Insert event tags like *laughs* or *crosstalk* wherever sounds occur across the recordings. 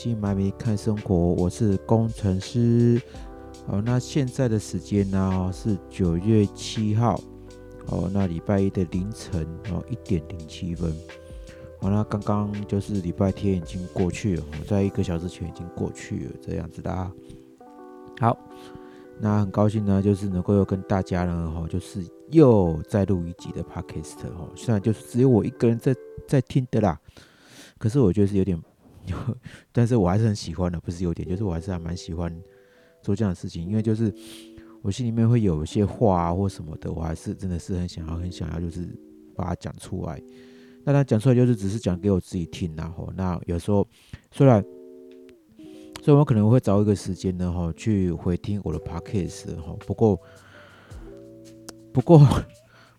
是隐姓埋名看生活，我是工程师。好，那现在的时间呢是九月七号，哦，那礼拜一的凌晨哦一点零七分。好，那刚刚就是礼拜天已经过去了，在一个小时前已经过去了，这样子的。好。那很高兴呢，就是能够又跟大家呢，哈，就是又再录一集的 podcast 哈。虽然就是只有我一个人在在听的啦，可是我觉得是有点，但是我还是很喜欢的，不是有点，就是我还是还蛮喜欢做这样的事情，因为就是我心里面会有一些话啊或什么的，我还是真的是很想要很想要，就是把它讲出来。那他讲出来就是只是讲给我自己听，然后那有时候虽然。所以我可能会找一个时间呢，哈，去回听我的 podcast，哈。不过，不过，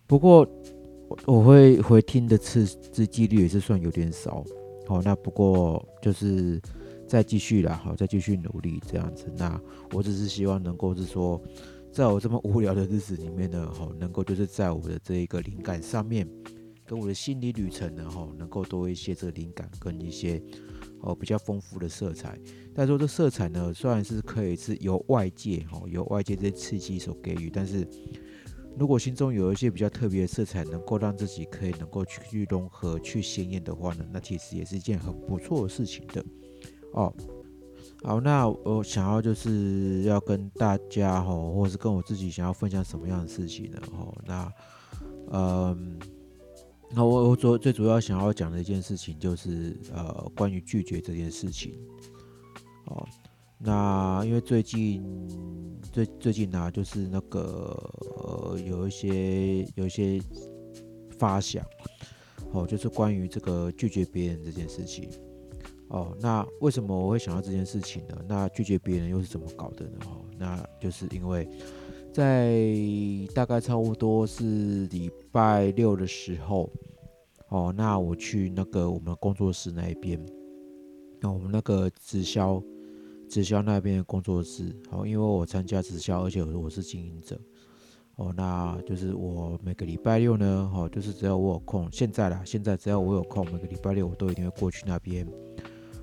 不过，我会回听的次次几率也是算有点少，好，那不过就是再继续啦，好，再继续努力这样子。那我只是希望能够是说，在我这么无聊的日子里面呢，哈，能够就是在我的这一个灵感上面，跟我的心理旅程呢，哈，能够多一些这个灵感跟一些。哦，比较丰富的色彩，但说这色彩呢，虽然是可以是由外界哦，由外界这些刺激所给予，但是如果心中有一些比较特别的色彩，能够让自己可以能够去融合、去鲜艳的话呢，那其实也是一件很不错的事情的。哦，好，那我想要就是要跟大家哈，或者是跟我自己想要分享什么样的事情呢？哦，那嗯。那我我主最主要想要讲的一件事情就是呃关于拒绝这件事情，哦，那因为最近最最近呢就是那个呃有一些有一些发想，哦，就是关于这个拒绝别人这件事情，哦，那为什么我会想到这件事情呢？那拒绝别人又是怎么搞的呢？哦，那就是因为在大概差不多是礼拜六的时候。哦，那我去那个我们工作室那一边，那我们那个直销，直销那边的工作室，好，因为我参加直销，而且我是经营者，哦，那就是我每个礼拜六呢，哦，就是只要我有空，现在啦，现在只要我有空，每个礼拜六我都一定会过去那边，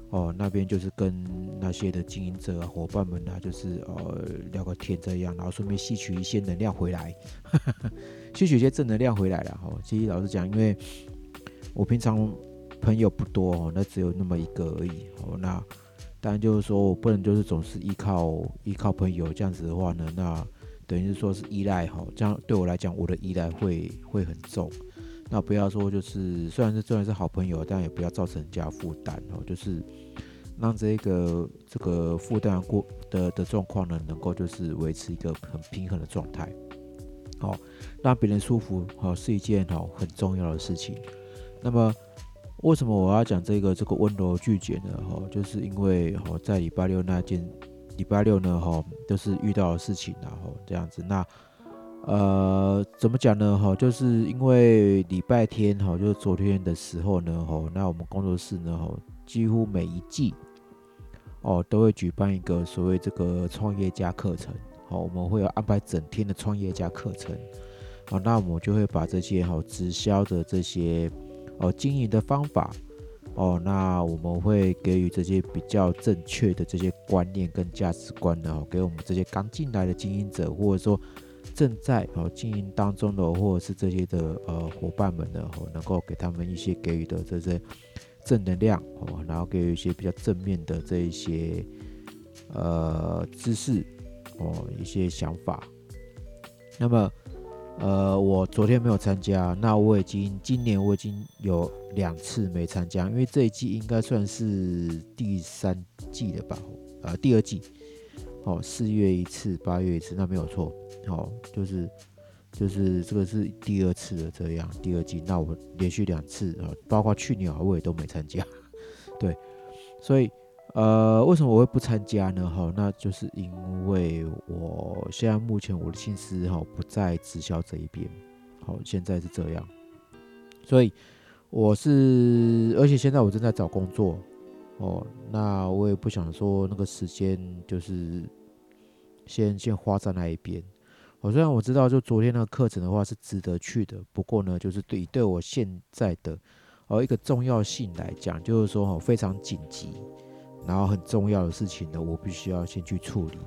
哦，那边就是跟那些的经营者啊、伙伴们啊，就是呃聊个天这样，然后顺便吸取一些能量回来，*laughs* 吸取一些正能量回来了，哈，其实老实讲，因为。我平常朋友不多哦，那只有那么一个而已哦。那当然就是说我不能就是总是依靠依靠朋友这样子的话呢，那等于是说是依赖哈。这样对我来讲，我的依赖会会很重。那不要说就是虽然是虽然是好朋友，但也不要造成人家负担哦。就是让这个这个负担过的的状况呢，能够就是维持一个很平衡的状态。好，让别人舒服好是一件好很重要的事情。那么，为什么我要讲这个这个温柔拒绝呢？哈，就是因为哈，在礼拜六那件，礼拜六呢，哈，都是遇到的事情，然后这样子。那呃，怎么讲呢？哈，就是因为礼拜天哈，就是昨天的时候呢，哈，那我们工作室呢，哈，几乎每一季哦，都会举办一个所谓这个创业家课程。好，我们会有安排整天的创业家课程。好，那我们就会把这些哈直销的这些。哦，经营的方法，哦，那我们会给予这些比较正确的这些观念跟价值观呢，给我们这些刚进来的经营者，或者说正在哦经营当中的，或者是这些的呃伙伴们呢，哦，能够给他们一些给予的这些正能量，哦，然后给予一些比较正面的这一些呃知识，哦，一些想法，那么。呃，我昨天没有参加，那我已经今年我已经有两次没参加，因为这一季应该算是第三季了吧？呃，第二季，哦，四月一次，八月一次，那没有错，哦，就是就是这个是第二次的这样，第二季，那我连续两次啊，包括去年我也都没参加，*laughs* 对，所以呃，为什么我会不参加呢？哈，那就是因为我现在目前我的心思哈不在直销这一边，好，现在是这样，所以我是，而且现在我正在找工作，哦，那我也不想说那个时间就是先先花在那一边。我虽然我知道，就昨天那个课程的话是值得去的，不过呢，就是对对我现在的哦一个重要性来讲，就是说哦非常紧急，然后很重要的事情呢，我必须要先去处理，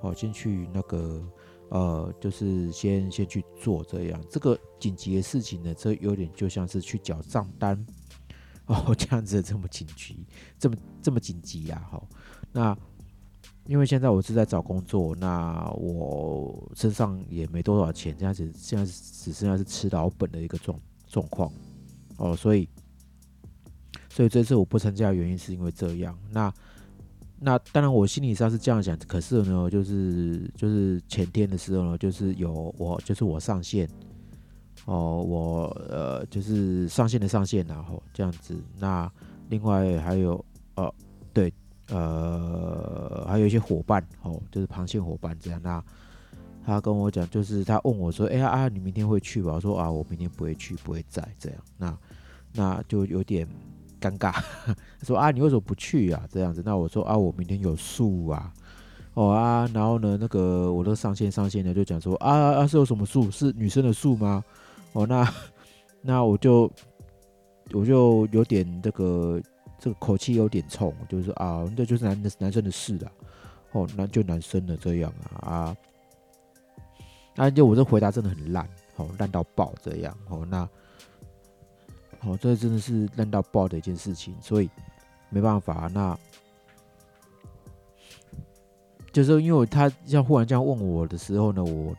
哦，先去那个呃，就是先先去做这样。这个紧急的事情呢，这有点就像是去缴账单哦，*laughs* 这样子这么紧急，这么这么紧急呀，好，那。因为现在我是在找工作，那我身上也没多少钱，这样子现在只剩下是吃老本的一个状状况哦，所以，所以这次我不参加的原因是因为这样。那那当然我心理上是这样想，可是呢，就是就是前天的时候呢，就是有我就是我上线哦，我呃就是上线的上线，然后这样子。那另外还有呃对。呃，还有一些伙伴哦，就是螃蟹伙伴这样。那他跟我讲，就是他问我说：“哎呀啊，你明天会去吧？”我说：“啊，我明天不会去，不会在这样。”那那就有点尴尬。*laughs* 说：“啊，你为什么不去啊？这样子？”那我说：“啊，我明天有树啊。”哦啊，然后呢，那个我都上线上线的就讲说：“啊啊，是有什么树？是女生的树吗？”哦，那那我就我就有点这个。这个口气有点冲，就是啊，这就是男的男生的事了，哦，那就男生的这样啊啊，那就我这回答真的很烂，哦，烂到爆这样，哦，那，哦，这真的是烂到爆的一件事情，所以没办法啊，那，就是因为他像忽然这样问我的时候呢，我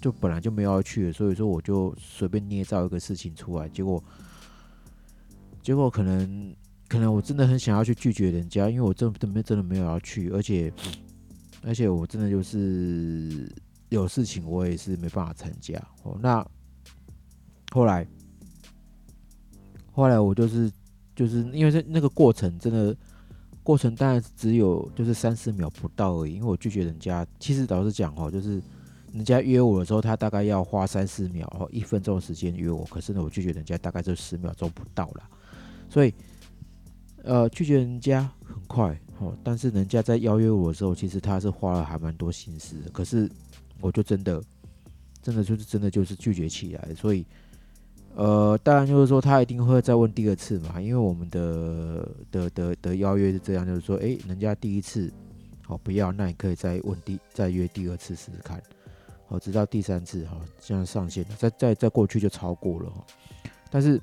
就本来就没有要去，所以说我就随便捏造一个事情出来，结果，结果可能。可能我真的很想要去拒绝人家，因为我真的真的没有要去，而且而且我真的就是有事情，我也是没办法参加。哦，那后来后来我就是就是因为这那个过程真的过程当然只有就是三四秒不到而已，因为我拒绝人家，其实老实讲哦，就是人家约我的时候，他大概要花三四秒哦一分钟的时间约我，可是呢我拒绝人家大概就十秒钟不到了，所以。呃，拒绝人家很快哦，但是人家在邀约我的时候，其实他是花了还蛮多心思的。可是我就真的，真的就是真的就是拒绝起来。所以，呃，当然就是说他一定会再问第二次嘛，因为我们的的的的邀约是这样，就是说，诶，人家第一次好不要，那你可以再问第再约第二次试试看，好，直到第三次哈，这样上线了，再再再过去就超过了哈，但是。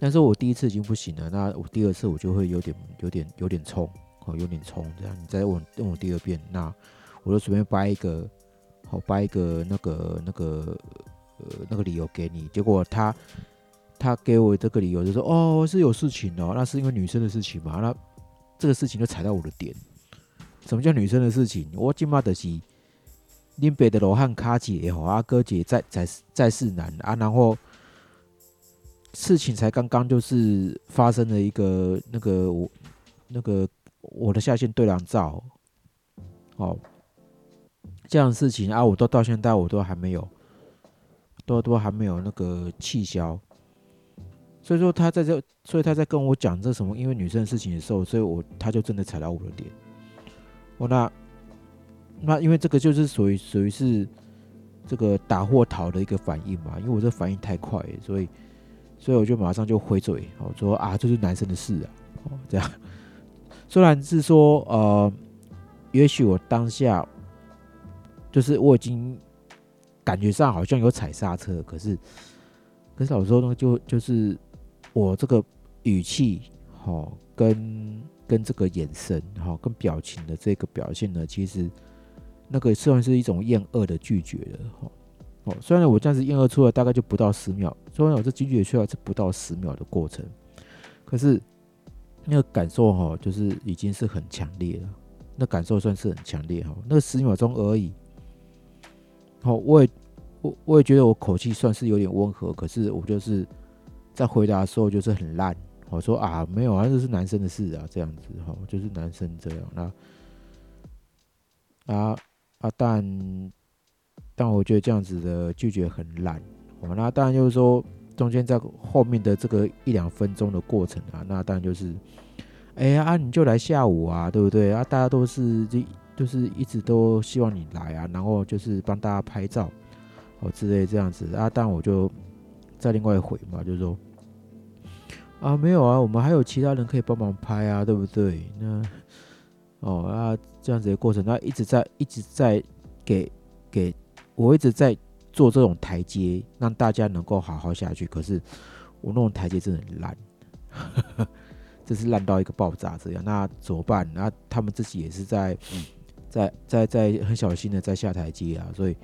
但是我第一次已经不行了，那我第二次我就会有点、有点、有点冲，哦，有点冲这样。你再问问我第二遍，那我就随便掰一个，好掰一个那个、那个、呃那个理由给你。结果他他给我这个理由就说：“哦，是有事情哦，那是因为女生的事情嘛。”那这个事情就踩到我的点。什么叫女生的事情？我今嘛的是林北的罗汉卡姐也好，阿哥姐在在在世男啊，然后。事情才刚刚就是发生了一个那个我那个我的下线对两照，哦，这样的事情啊，我都到现在我都还没有，都都还没有那个气消，所以说他在这，所以他在跟我讲这什么，因为女生的事情的时候，所以我他就真的踩到我的点，我那那因为这个就是属于属于是这个打或逃的一个反应嘛，因为我这反应太快，所以。所以我就马上就回嘴，我说啊，这是男生的事啊，哦，这样。虽然是说，呃，也许我当下就是我已经感觉上好像有踩刹车，可是，可是有时候呢，就就是我这个语气，哈，跟跟这个眼神，哈，跟表情的这个表现呢，其实那个算是一种厌恶的拒绝了，哈。哦，虽然我这样子验二出来大概就不到十秒，虽然我这拒绝出来是不到十秒的过程，可是那个感受哈，就是已经是很强烈了。那感受算是很强烈哈，那十秒钟而已，好，我也我我也觉得我口气算是有点温和，可是我就是在回答的时候就是很烂。我说啊，没有啊，这是男生的事啊，这样子哈，就是男生这样。那啊啊，但但我觉得这样子的拒绝很烂。哦，那当然就是说，中间在后面的这个一两分钟的过程啊，那当然就是，哎呀，啊你就来下午啊，对不对啊？大家都是这就是一直都希望你来啊，然后就是帮大家拍照哦之类这样子啊。但我就再另外回嘛，就是说。啊，没有啊，我们还有其他人可以帮忙拍啊，对不对？那哦啊，这样子的过程，他一直在一直在给给我一直在做这种台阶，让大家能够好好下去。可是我那种台阶真的很烂，*laughs* 这是烂到一个爆炸这样。那怎么办？那他们自己也是在在在在很小心的在下台阶啊，所以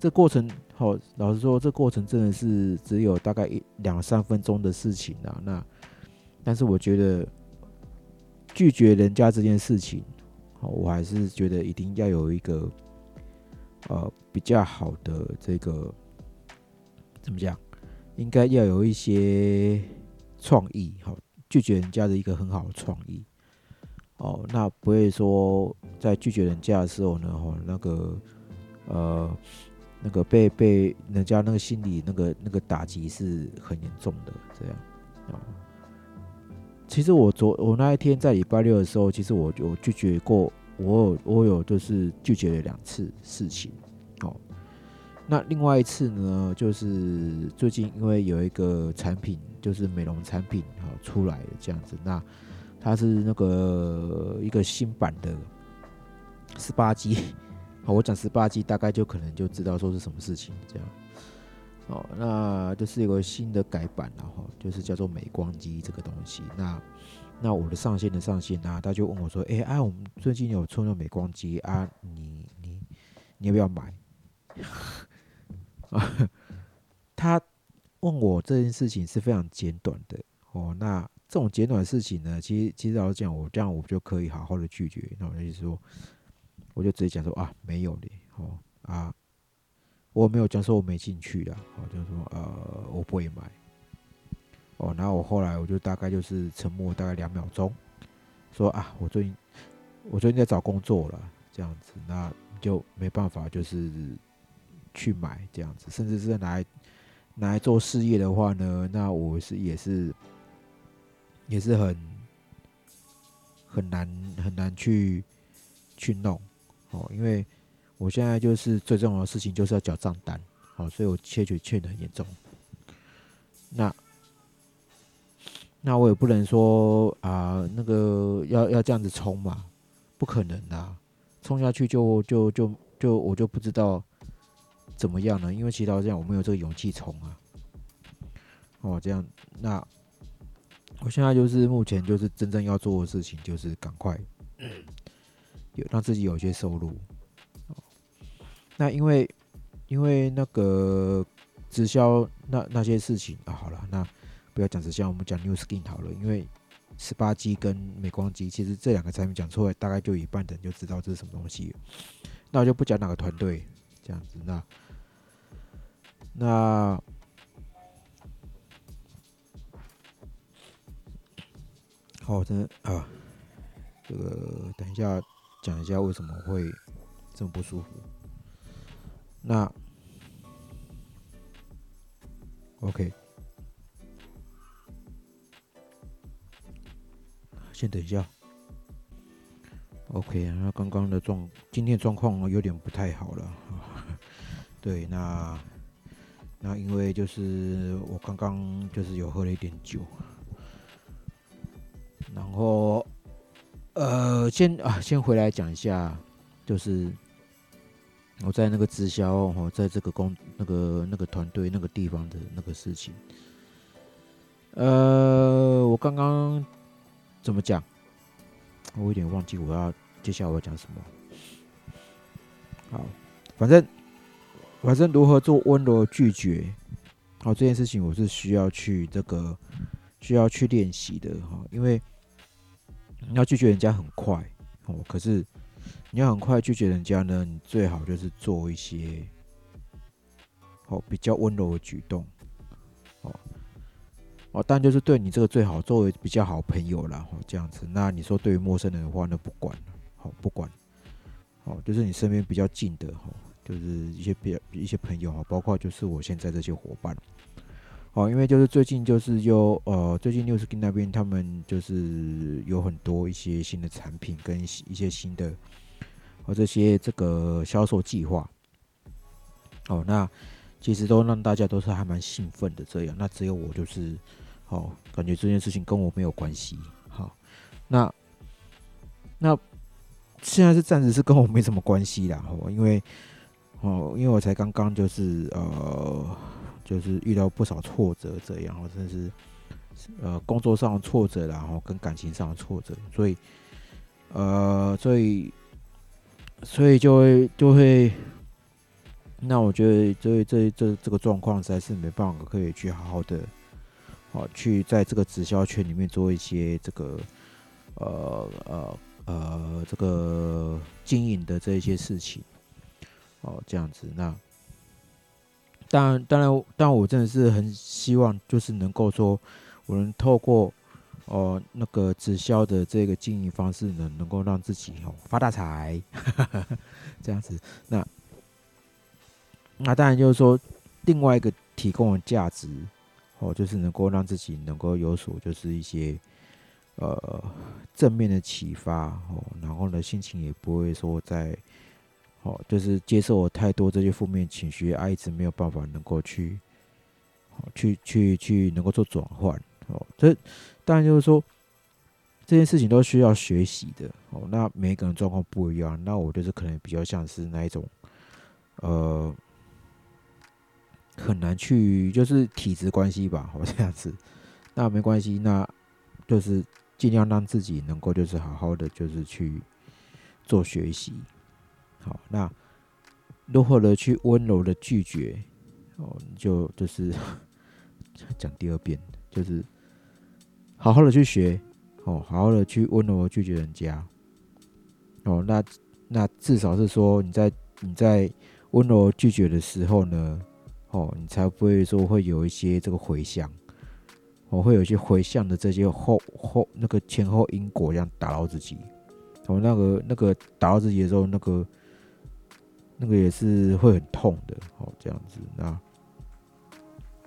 这过程。好，老实说，这过程真的是只有大概一两三分钟的事情啊。那，但是我觉得拒绝人家这件事情，好，我还是觉得一定要有一个呃比较好的这个怎么讲，应该要有一些创意，好，拒绝人家的一个很好的创意。哦，那不会说在拒绝人家的时候呢，哈，那个呃。那个被被人家那个心理那个那个打击是很严重的，这样啊。其实我昨我那一天在礼拜六的时候，其实我有拒绝过，我有我有就是拒绝了两次事情。哦，那另外一次呢，就是最近因为有一个产品，就是美容产品哈出来这样子，那它是那个一个新版的十八 G。*laughs* 好，我讲十八 G，大概就可能就知道说是什么事情这样。哦，那就是有个新的改版了哈，就是叫做美光机这个东西。那那我的上线的上线啊，他就问我说：“哎，啊，我们最近有出那美光机啊，你你你要不要买？”啊，*laughs* 他问我这件事情是非常简短的哦。那这种简短的事情呢，其实其实老实讲，我这样我就可以好好的拒绝。那我就说。我就直接讲说啊，没有的，哦啊，我没有讲说我没进去的，哦，就是说呃，我不会买，哦，然后我后来我就大概就是沉默大概两秒钟，说啊，我最近我最近在找工作了，这样子，那就没办法就是去买这样子，甚至是拿来拿来做事业的话呢，那我是也是也是很很难很难去去弄。哦，因为我现在就是最重要的事情就是要缴账单，好，所以我缺缺欠的很严重。那那我也不能说啊，那个要要这样子冲嘛，不可能的，冲下去就就就就我就不知道怎么样了，因为其他这样我没有这个勇气冲啊。哦，这样，那我现在就是目前就是真正要做的事情就是赶快。有让自己有一些收入，那因为因为那个直销那那些事情啊，好了，那不要讲直销，我们讲 New Skin 好了。因为十八 G 跟美光机，其实这两个产品讲出来，大概就一半的人就知道这是什么东西。那我就不讲哪个团队这样子，那那好，的啊，这个等一下。讲一下为什么会这么不舒服。那 OK，先等一下。OK，那刚刚的状，今天状况有点不太好了。*laughs* 对，那那因为就是我刚刚就是有喝了一点酒，然后。呃，先啊，先回来讲一下，就是我在那个直销哦，在这个工那个那个团队那个地方的那个事情。呃，我刚刚怎么讲？我有点忘记我要接下来我要讲什么。好，反正反正如何做温柔拒绝，好这件事情我是需要去这个需要去练习的哈，因为。你要拒绝人家很快哦，可是你要很快拒绝人家呢，你最好就是做一些哦比较温柔的举动，哦哦，但就是对你这个最好作为比较好朋友啦，哦这样子。那你说对于陌生人的话，那不管，好不管，哦就是你身边比较近的哈，就是一些比较一些朋友啊，包括就是我现在这些伙伴。哦，因为就是最近就是有呃，最近 Newski 那边他们就是有很多一些新的产品跟一些新的和这些这个销售计划。哦，那其实都让大家都是还蛮兴奋的这样。那只有我就是，哦，感觉这件事情跟我没有关系。好，那那现在是暂时是跟我没什么关系啦。哦，因为哦，因为我才刚刚就是呃。就是遇到不少挫折，这样，或者是呃工作上的挫折，然后跟感情上的挫折，所以呃，所以所以就会就会，那我觉得这这这这个状况实在是没办法可以去好好的，好去在这个直销圈里面做一些这个呃呃呃这个经营的这一些事情，哦，这样子那。当然，当然，但我真的是很希望，就是能够说，我能透过哦那个直销的这个经营方式呢，能够让自己哦发大财，*laughs* 这样子。那那当然就是说，另外一个提供的价值哦，就是能够让自己能够有所就是一些呃正面的启发哦，然后呢，心情也不会说在。哦，就是接受我太多这些负面情绪，啊，一直没有办法能够去，去去去能够做转换。哦，这当然就是说，这件事情都需要学习的。哦，那每个人状况不一样，那我就是可能比较像是那一种，呃，很难去，就是体质关系吧，好这样子。那没关系，那就是尽量让自己能够就是好好的就是去做学习。好，那如何的去温柔的拒绝？哦，你就就是 *laughs* 讲第二遍，就是好好的去学，哦，好好的去温柔的拒绝人家。哦，那那至少是说你在你在温柔拒绝的时候呢，哦，你才不会说会有一些这个回响，哦，会有一些回向的这些后后那个前后因果这样打到自己。哦，那个那个打到自己的时候，那个。那个也是会很痛的，哦，这样子，那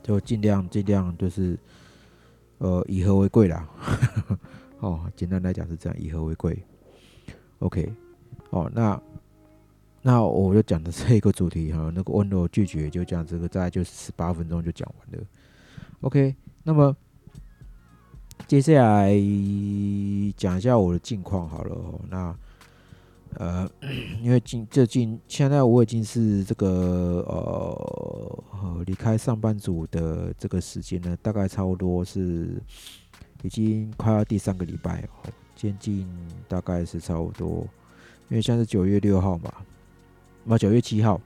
就尽量尽量就是，呃，以和为贵啦，*laughs* 哦，简单来讲是这样，以和为贵，OK，哦，那那我就讲的这一个主题哈，那个温柔拒绝就讲这个，大概就十八分钟就讲完了，OK，那么接下来讲一下我的近况好了，哦，那。呃，因为近最近现在我已经是这个呃离开上班族的这个时间呢，大概差不多是已经快要第三个礼拜哦，接近大概是差不多，因为现在是九月六号嘛，那九月七号，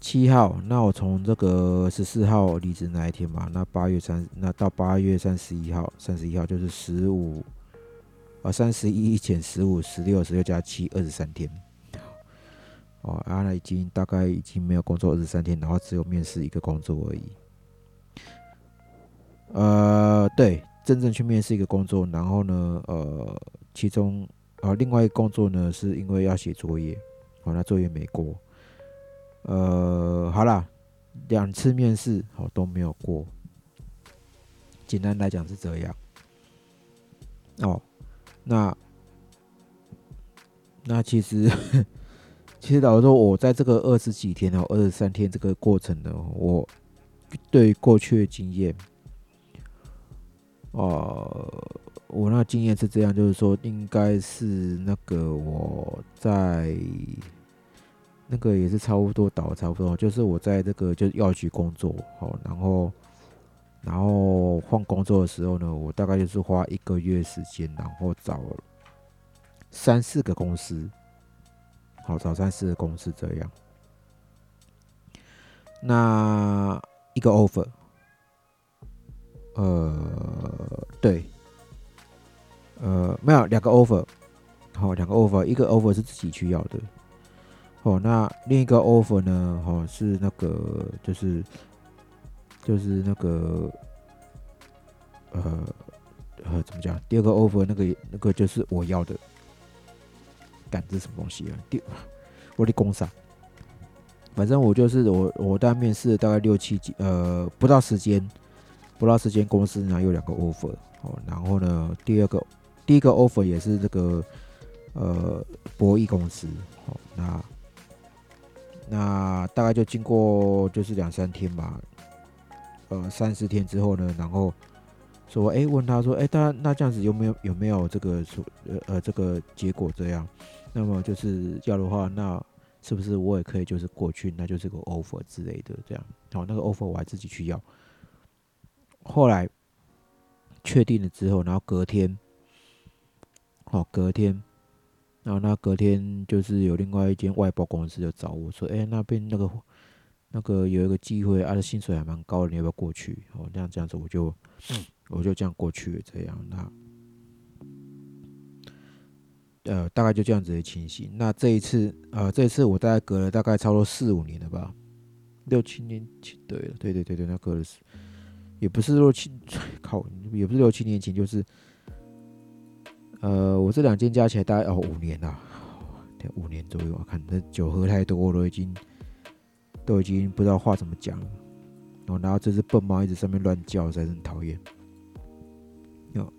七号，那我从这个十四号离职那一天嘛，那八月三，那到八月三十一号，三十一号就是十五。啊，三十一减十五，十六，十六加七，二十三天。哦，阿拉已经大概已经没有工作二十三天，然后只有面试一个工作而已。呃，对，真正去面试一个工作，然后呢，呃，其中啊，另外一个工作呢，是因为要写作业，哦，那作业没过。呃，好啦，两次面试哦都没有过。简单来讲是这样。哦。那那其实，其实老实说，我在这个二十几天哦，二十三天这个过程呢，我对过去的经验，呃，我那经验是这样，就是说，应该是那个我在那个也是差不多倒差不多，就是我在这个就是药局工作，好，然后。然后换工作的时候呢，我大概就是花一个月时间，然后找三四个公司，好找三四个公司这样。那一个 offer，呃，对，呃，没有两个 offer，好两个 offer，一个 offer 是自己去要的，哦，那另一个 offer 呢？哦，是那个就是就是那个呃呃怎么讲？第二个 offer 那个那个就是我要的，干这什么东西啊？第我的公司，反正我就是我我大概面试大概六七几呃不到时间不到时间公司呢有两个 offer 哦，然后呢第二个第一个 offer 也是这个呃博弈公司哦那。那大概就经过就是两三天吧，呃，三四天之后呢，然后说，哎，问他说，哎，他那这样子有没有有没有这个出，呃呃，这个结果这样？那么就是要的话，那是不是我也可以就是过去，那就是个 offer 之类的这样？好，那个 offer 我还自己去要。后来确定了之后，然后隔天，好，隔天。然后那隔天就是有另外一间外包公司就找我说：“哎，那边那个那个有一个机会，啊，薪水还蛮高的，你要不要过去？”哦，这样这样子我就我就这样过去。这样那呃大概就这样子的情形。那这一次呃这一次我大概隔了大概超过四五年了吧，六七年前对了，对对对对，那隔了也不是六七 *laughs* 靠，也不是六七年前，就是。呃，我这两间加起来大概哦五年了，五年左右。我看这酒喝太多，了已经都已经不知道话怎么讲了。哦，然后这只笨猫一直上面乱叫，实在是很讨厌。哟，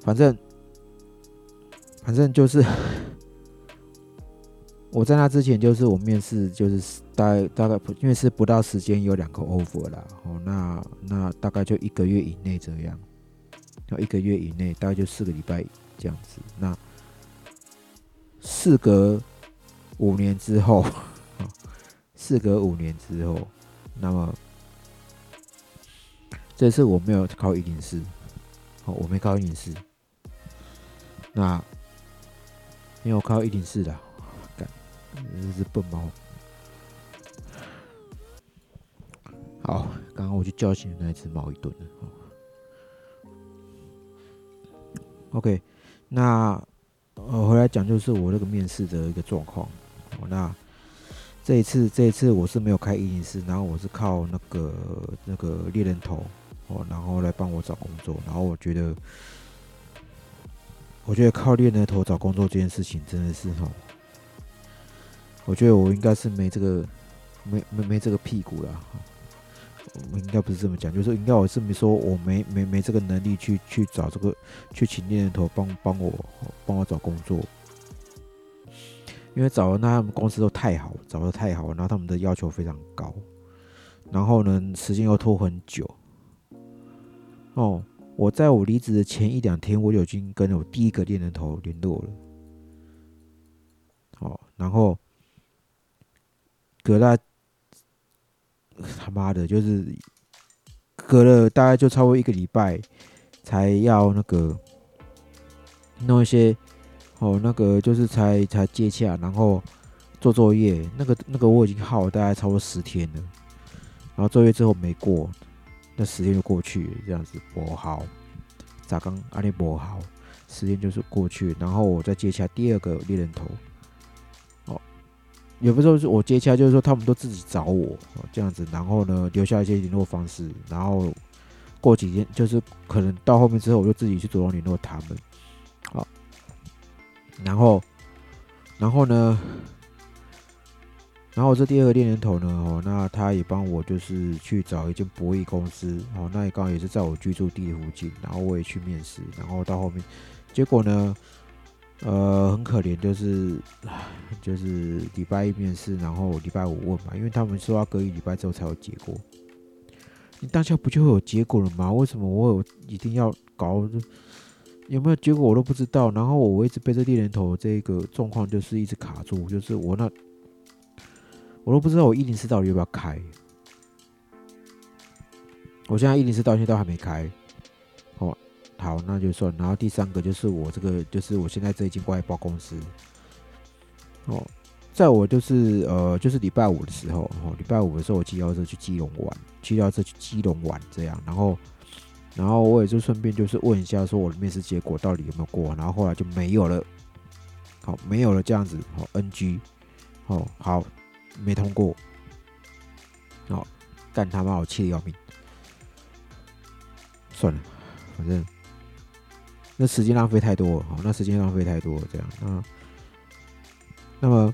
反正反正就是 *laughs* 我在那之前，就是我面试，就是大概大概因为是不到时间有两个 offer 啦。哦，那那大概就一个月以内这样。要一个月以内，大概就四个礼拜这样子。那事隔五年之后，*laughs* 事隔五年之后，那么这次我没有考一零四，哦，我没考一零四。那没有考一零四的，干，这是笨猫。好，刚刚我就叫醒那只猫一顿了。OK，那呃回来讲就是我那个面试的一个状况。哦，那这一次这一次我是没有开一零四，然后我是靠那个那个猎人头哦，然后来帮我找工作。然后我觉得，我觉得靠猎人头找工作这件事情真的是哈，我觉得我应该是没这个没没没这个屁股了。我应该不是这么讲，就是应该我是没说我没没没这个能力去去找这个去请猎人头帮帮我帮我找工作，因为找的那他们公司都太好，找的太好，然后他们的要求非常高，然后呢时间又拖很久。哦，我在我离职的前一两天，我就已经跟我第一个猎人头联络了。哦，然后隔了。他妈的，就是隔了大概就超过一个礼拜，才要那个弄一些哦，那个就是才才接洽，然后做作业。那个那个我已经耗了大概超过十天了，然后作业之后没过，那十天就过去，这样子不好。咋刚阿力不好，时间就是过去，然后我再接洽第二个猎人头。有的时候是我接洽，就是说他们都自己找我这样子，然后呢留下一些联络方式，然后过几天就是可能到后面之后，我就自己去主动联络他们，好，然后然后呢，然后这第二个猎人头呢，哦，那他也帮我就是去找一间博弈公司，哦，那也刚好也是在我居住地附近，然后我也去面试，然后到后面结果呢。呃，很可怜，就是就是礼拜一面试，然后礼拜五问嘛，因为他们说要隔一礼拜之后才有结果。你当下不就会有结果了吗？为什么我有一定要搞？有没有结果我都不知道。然后我一直背着猎人头，这个状况就是一直卡住，就是我那我都不知道我一零四到底要不要开。我现在一零四到现在都还没开。哦好，那就算。然后第三个就是我这个，就是我现在这一间外包公司。哦，在我就是呃，就是礼拜五的时候，哦，礼拜五的时候我骑到车去基隆玩，骑到车去基隆玩这样。然后，然后我也就顺便就是问一下，说我的面试结果到底有没有过。然后后来就没有了。好没有了这样子，好 NG，哦好没通过，哦干他妈我气得要命，算了，反正那时间浪费太多了，好那时间浪费太多了这样，那那么。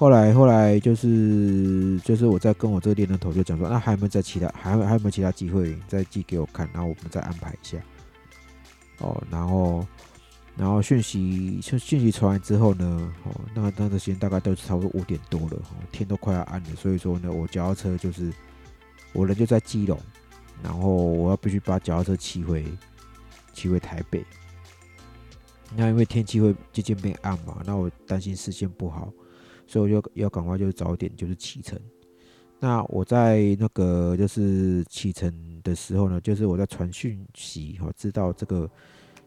后来，后来就是就是我在跟我这个猎人头就讲说，那还有没有在其他，还有还有没有其他机会再寄给我看，然后我们再安排一下。哦，然后然后讯息讯讯息传完之后呢，哦，那那个时间大概都是差不多五点多了，哦天都快要暗了，所以说呢，我脚踏车就是我人就在基隆，然后我要必须把脚踏车骑回骑回台北。那因为天气会渐渐变暗嘛，那我担心视线不好。所以我就要赶快，就是早点就是启程。那我在那个就是启程的时候呢，就是我在传讯息哦，知道这个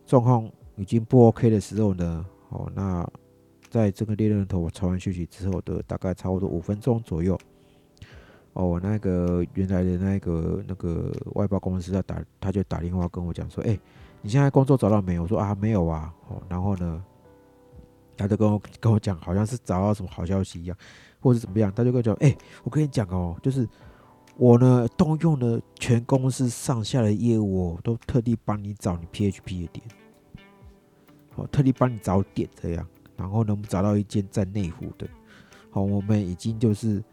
状况已经不 OK 的时候呢，哦，那在这个猎人头我传完讯息之后的大概差不多五分钟左右，哦，那个原来的那个那个外包公司要打，他就打电话跟我讲说，哎，你现在工作找到没有？我说啊，没有啊。哦，然后呢？他就跟我跟我讲，好像是找到什么好消息一样，或者怎么样。他就跟我讲，哎，我跟你讲哦，就是我呢动用了全公司上下的业务，都特地帮你找你 PHP 的点，好，特地帮你找点这样，然后能找到一间在内湖的，好，我们已经就是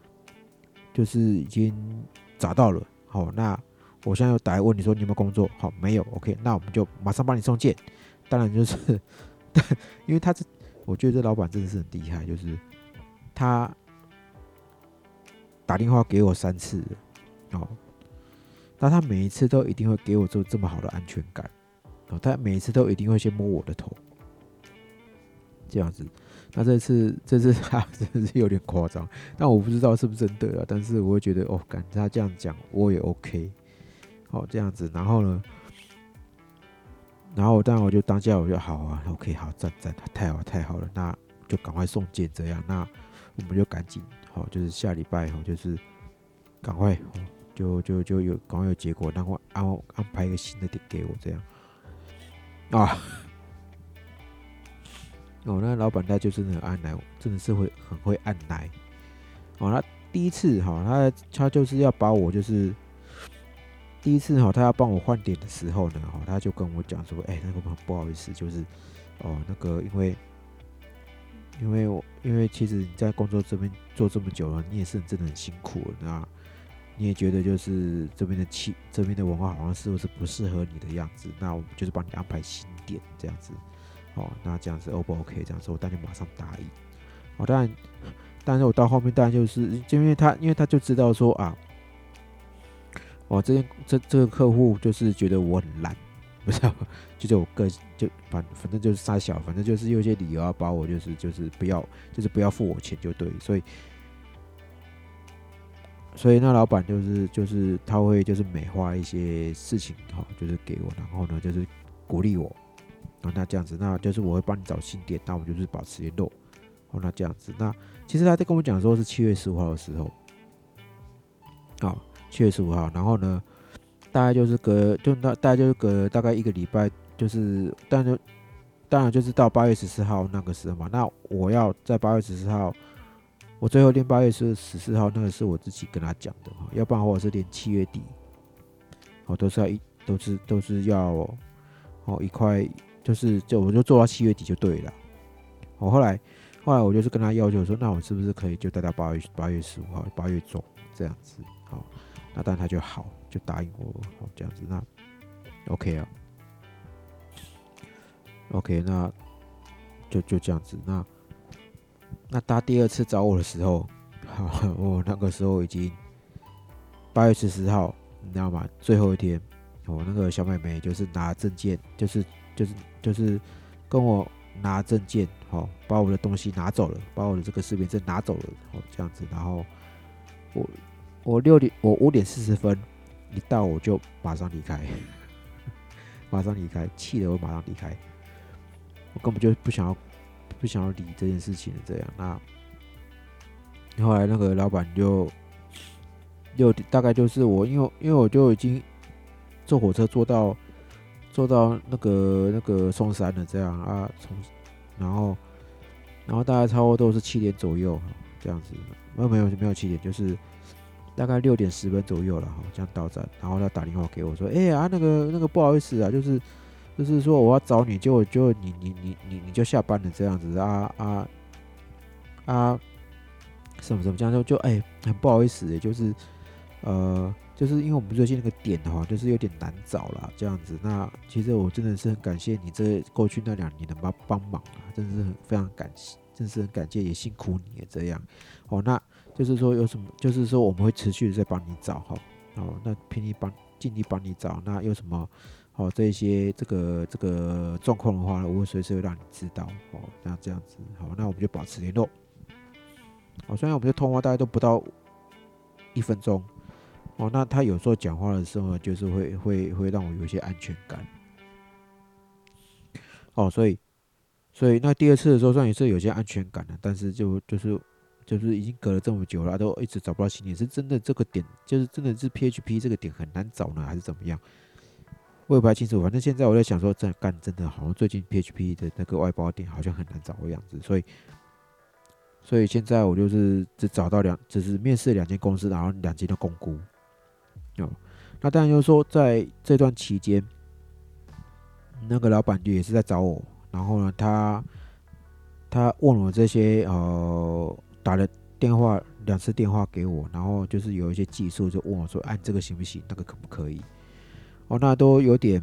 就是已经找到了，好，那我现在又打来问你说你有没有工作，好，没有，OK，那我们就马上帮你送件。当然就是，*laughs* 因为他是。我觉得这老板真的是很厉害，就是他打电话给我三次，哦，那他每一次都一定会给我做这么好的安全感，哦，他每一次都一定会先摸我的头，这样子。那这次这次他 *laughs* 真的是有点夸张，但我不知道是不是真的啊。但是我会觉得，哦，感觉他这样讲我也 OK，好这样子。然后呢？然后，当然我就当下我就好啊，OK，好，赞赞，太好太好了，那就赶快送件这样，那我们就赶紧，好，就是下礼拜哦，就是赶快，就就就有赶快有结果，然后安安排一个新的点给我这样，啊，*laughs* 哦，那老板他就是很按奶，真的是会很会按奶，哦，他第一次哈，他他就是要把我就是。第一次哈，他要帮我换点的时候呢，哈，他就跟我讲说，哎，那个不好意思，就是哦，那个因为因为我因为其实你在工作这边做这么久了，你也是真的很辛苦，那你也觉得就是这边的气这边的文化好像是不是不适合你的样子，那我们就是帮你安排新点这样子，哦，那这样子 O 不 OK？这样子我当然马上答应，哦，当然，但是我到后面当然就是就因为他因为他就知道说啊。哦，这这这个客户就是觉得我很烂，不知道，就是我个就反反正就是傻小，反正就是有些理由要把我就是就是不要就是不要付我钱就对，所以所以那老板就是就是他会就是美化一些事情哈，就是给我，然后呢就是鼓励我，啊那这样子，那就是我会帮你找新店，那我们就是保持联络，哦那这样子，那其实他在跟我讲说是七月十五号的时候，啊。七月十五号，然后呢，大概就是隔，就大大概就是隔大概一个礼拜，就是但就当然就是到八月十四号那个时候嘛。那我要在八月十四号，我最后练八月十十四号，那个是我自己跟他讲的哈，要不然或者是练七月底，我，都是要一都是都是要哦一块，就是就我就做到七月底就对了。我后来后来我就是跟他要求说，那我是不是可以就待到八月八月十五号八月中这样子，那当然他就好，就答应我这样子。那 OK 啊，OK，那就就这样子。那那他第二次找我的时候，*laughs* 我那个时候已经八月十四号，你知道吗？最后一天，我那个小妹妹就是拿证件，就是就是就是跟我拿证件，好，把我的东西拿走了，把我的这个视频证拿走了，好这样子。然后我。我六点，我五点四十分一到，我就马上离开，*laughs* 马上离开，气得我马上离开。我根本就不想要，不想要理这件事情这样。那后来那个老板就六点，大概就是我，因为因为我就已经坐火车坐到坐到那个那个松山了这样啊，从然后然后大概差不多都是七点左右，这样子，没有没有没有七点，就是大概六点十分左右了哈，这样到站，然后他打电话给我说，哎呀那个那个不好意思啊，就是就是说我要找你，结果就你你你你你就下班了这样子啊啊啊什么什么这样就就哎很不好意思，就是呃。就是因为我们最近那个点哈，就是有点难找了这样子。那其实我真的是很感谢你这过去那两年的帮帮忙啊，真的是很非常感谢，真是很感谢，也辛苦你也这样。哦，那就是说有什么，就是说我们会持续的在帮你找哈。哦，那拼力帮尽力帮你找。那有什么哦这些这个这个状况的话，我会随时会让你知道。哦，那这样子好，那我们就保持联络。哦，虽然我们的通话大概都不到一分钟。哦，那他有时候讲话的时候，就是会会会让我有一些安全感。哦，所以所以那第二次的时候，算也是有些安全感的，但是就就是就是已经隔了这么久了，都一直找不到新点，是真的这个点就是真的是 PHP 这个点很难找呢，还是怎么样？我也不太清楚。反正现在我在想说，这干真的好像最近 PHP 的那个外包点好像很难找的样子，所以。所以现在我就是只找到两，只是面试两间公司，然后两间都公估。哦，那当然就是说，在这段期间，那个老板也是在找我，然后呢，他他问我这些，呃，打了电话两次电话给我，然后就是有一些技术，就问我说，按这个行不行，那个可不可以？哦，那都有点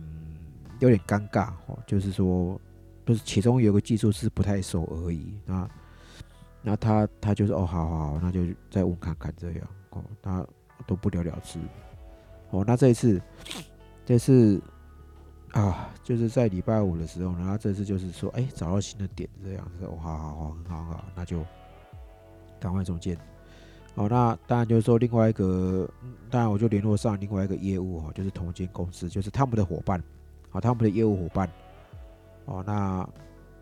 有点尴尬哦，就是说，不是其中有个技术是不太熟而已，那。那他他就是哦，好好好，那就再问看看这样哦，他都不了了之哦。那这一次，这次啊，就是在礼拜五的时候，然后这次就是说，哎，找到新的点这样子，哦，好好好，很好很好，那就赶快中见。哦，那当然就是说另外一个，当然我就联络上另外一个业务哈，就是同间公司，就是他们的伙伴，好，他们的业务伙伴，哦，那。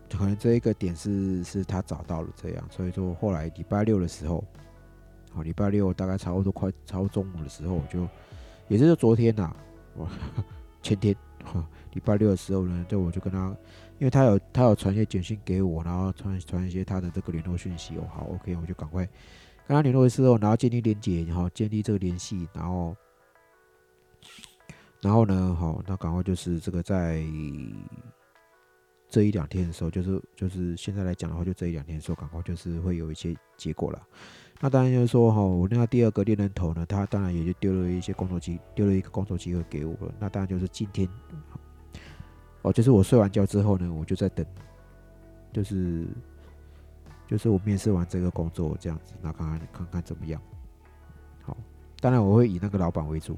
可能这一个点是是他找到了这样，所以说后来礼拜六的时候，好，礼拜六大概差不多快超中午的时候，就也就是昨天呐，我 *laughs* 前天哈，礼拜六的时候呢，就我就跟他，因为他有他有传一些简讯给我，然后传传一些他的这个联络讯息哦，好，OK，我就赶快跟他联络的时候，然后建立连接，然后建立这个联系，然后然后呢，好，那赶快就是这个在。这一两天的时候，就是就是现在来讲的话，就这一两天的时候，赶快就是会有一些结果了。那当然就是说哈，我那个第二个猎人头呢，他当然也就丢了一些工作机，丢了一个工作机会给我了。那当然就是今天，哦，就是我睡完觉之后呢，我就在等，就是就是我面试完这个工作这样子，那看看看看怎么样。好，当然我会以那个老板为主，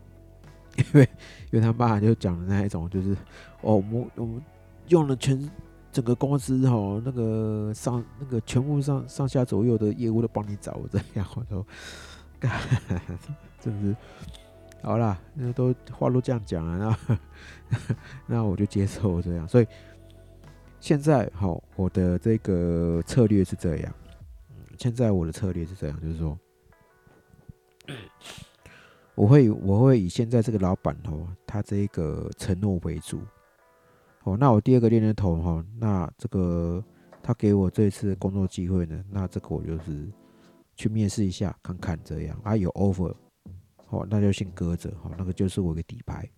*laughs* 因为因为他爸就讲的那一种，就是哦，我们我们。用了全整个公司哈，那个上那个全部上上下左右的业务都帮你找这样，我说 *laughs* *laughs* 真是好啦，那都话都这样讲了，那 *laughs* 那我就接受这样。所以现在好，我的这个策略是这样，现在我的策略是这样，就是说，我会我会以现在这个老板哦，他这一个承诺为主。哦，那我第二个猎人头哈，那这个他给我这一次工作机会呢，那这个我就是去面试一下看看这样啊，有 offer，好，那就先搁着，好，那个就是我的底牌，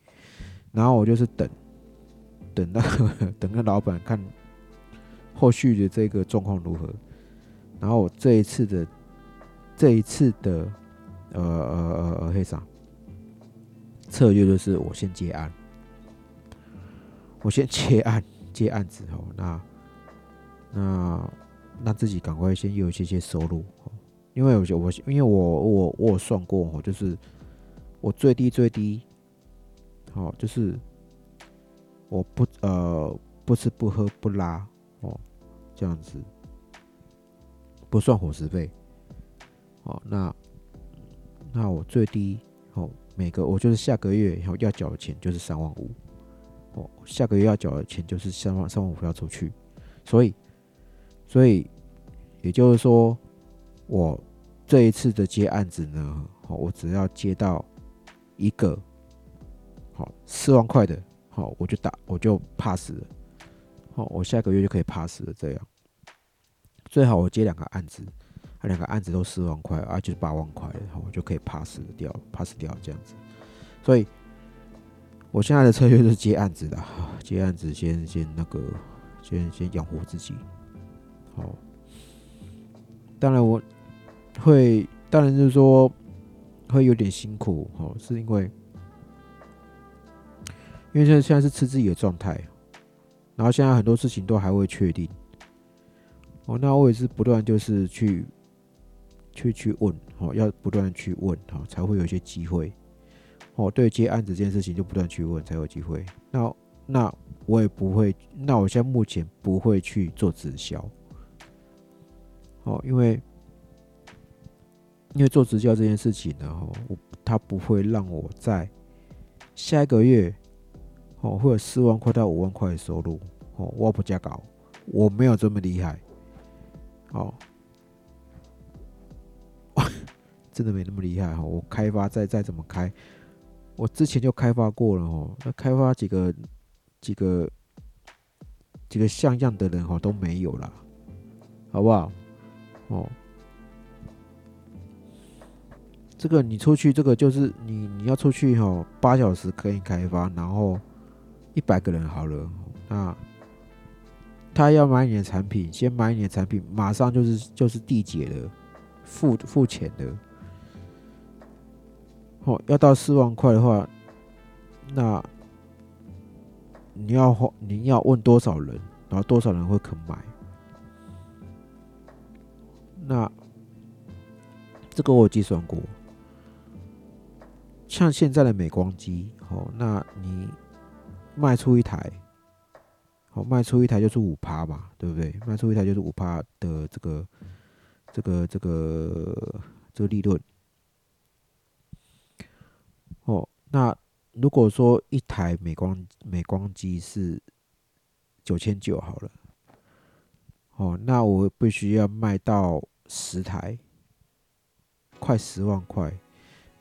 然后我就是等，等那个等个老板看后续的这个状况如何，然后我这一次的这一次的呃呃呃呃黑啥策略就是我先接案。我先接案，接案子哦，那那那自己赶快先有一些些收入，因为我我因为我我我有算过哦，就是我最低最低，好就是我不呃不吃不喝不拉哦这样子，不算伙食费，哦那那我最低哦每个我就是下个月要要缴的钱就是三万五。哦，下个月要缴的钱就是三万三万五要出去，所以，所以也就是说，我这一次的接案子呢，好，我只要接到一个好四万块的，好，我就打我就 pass 了，好，我下个月就可以 pass 了，这样，最好我接两个案子，啊，两个案子都四万块啊，就是八万块，好我就可以 pass 掉，pass 掉这样子。所以，我现在的策略就是接案子的，接案子先先那个，先先养活自己。好，当然我会，当然就是说会有点辛苦，哦，是因为。因为现在现在是吃自己的状态，然后现在很多事情都还未确定，哦，那我也是不断就是去去去问，哦，要不断去问，哈，才会有一些机会，哦，对接案子这件事情就不断去问才有机会。那那我也不会，那我现在目前不会去做直销，哦，因为因为做直销这件事情呢，哦，我它不会让我在下一个月。哦，会有四万块到五万块的收入。哦，我不加高，我没有这么厉害。哦，*laughs* 真的没那么厉害哈。我开发再再怎么开，我之前就开发过了哦。那开发几个几个几个像样的人哈都没有了，好不好？哦，这个你出去，这个就是你你要出去哈，八小时可以开发，然后。一百个人好了，那他要买你的产品，先买你的产品，马上就是就是缔结的，付付钱的。哦，要到四万块的话，那你要花，你要问多少人，然后多少人会肯买？那这个我计算过，像现在的美光机，哦，那你。卖出一台，哦，卖出一台就是五趴嘛，对不对？卖出一台就是五趴的这个、这个、这个、这个利润。哦，那如果说一台美光美光机是九千九好了，哦，那我必须要卖到十台，快十万块，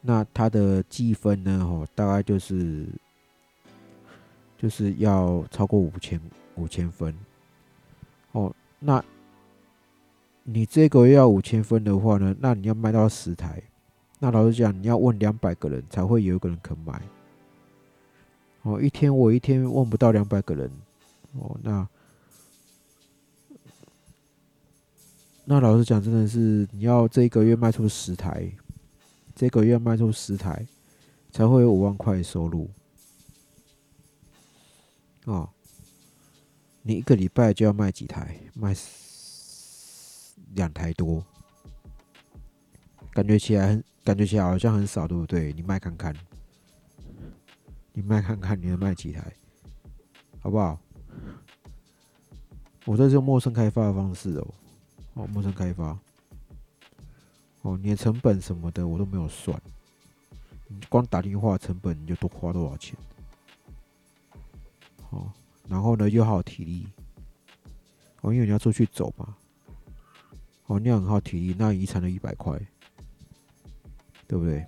那它的计分呢？哦，大概就是。就是要超过五千五千分哦，那你这个月要五千分的话呢，那你要卖到十台，那老实讲，你要问两百个人才会有一个人肯买。哦，一天我一天问不到两百个人，哦，那那老实讲，真的是你要这一个月卖出十台，这个月卖出十台，才会有五万块收入。哦，你一个礼拜就要卖几台？卖两台多，感觉起来很，感觉起来好像很少，对不对？你卖看看，你卖看看，你能卖几台？好不好？我这是陌生开发的方式哦，哦，陌生开发，哦，你的成本什么的我都没有算，你光打电话成本你就多花多少钱？哦，然后呢，又耗体力。哦，因为你要出去走嘛。哦，那样很耗体力，那遗产了一百块，对不对？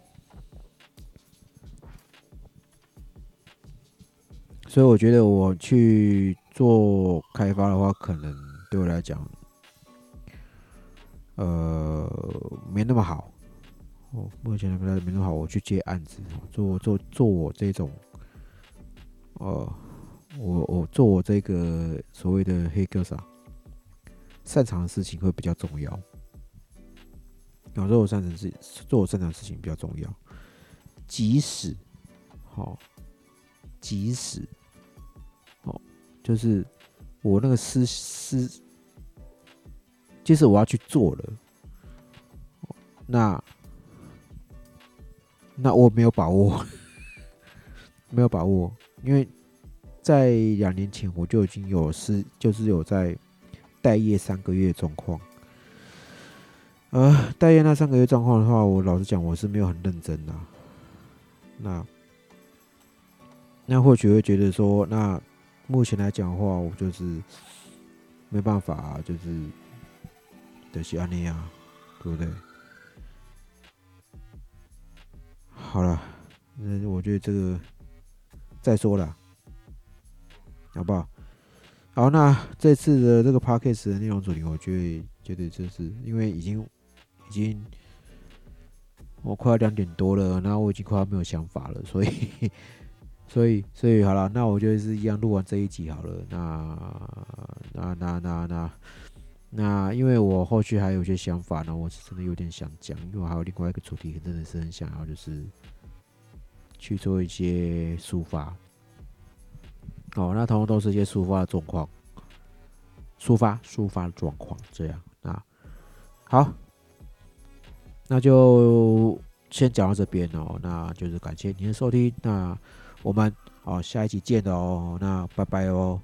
所以我觉得我去做开发的话，可能对我来讲，呃，没那么好。哦，目前来没那么好。我去接案子，做做做我这种，呃。我我做我这个所谓的黑客啥，擅长的事情会比较重要。有时候我擅长事，做我擅长的事情比较重要。即使，好，即使，好，就是我那个私私，即使我要去做了，那那我没有把握，*laughs* 没有把握，因为。在两年前，我就已经有是，就是有在待业三个月状况。呃，待业那三个月状况的话，我老实讲，我是没有很认真的。那那或许会觉得说，那目前来讲的话，我就是没办法，就是的是安尼啊，对不对？好了，那我觉得这个再说了。好不好？好，那这次的这个 podcast 的内容主题，我觉得觉得就是因为已经已经我快要两点多了，那我已经快要没有想法了，所以 *laughs* 所以所以好了，那我就是一样录完这一集好了。那那那那那，那因为我后续还有些想法呢，我是真的有点想讲，因为我还有另外一个主题，真的是很想要，就是去做一些抒发。哦，那通通都是一些抒发的状况，抒发抒发的状况，这样啊，好，那就先讲到这边哦，那就是感谢您的收听，那我们哦下一期见哦，那拜拜哦。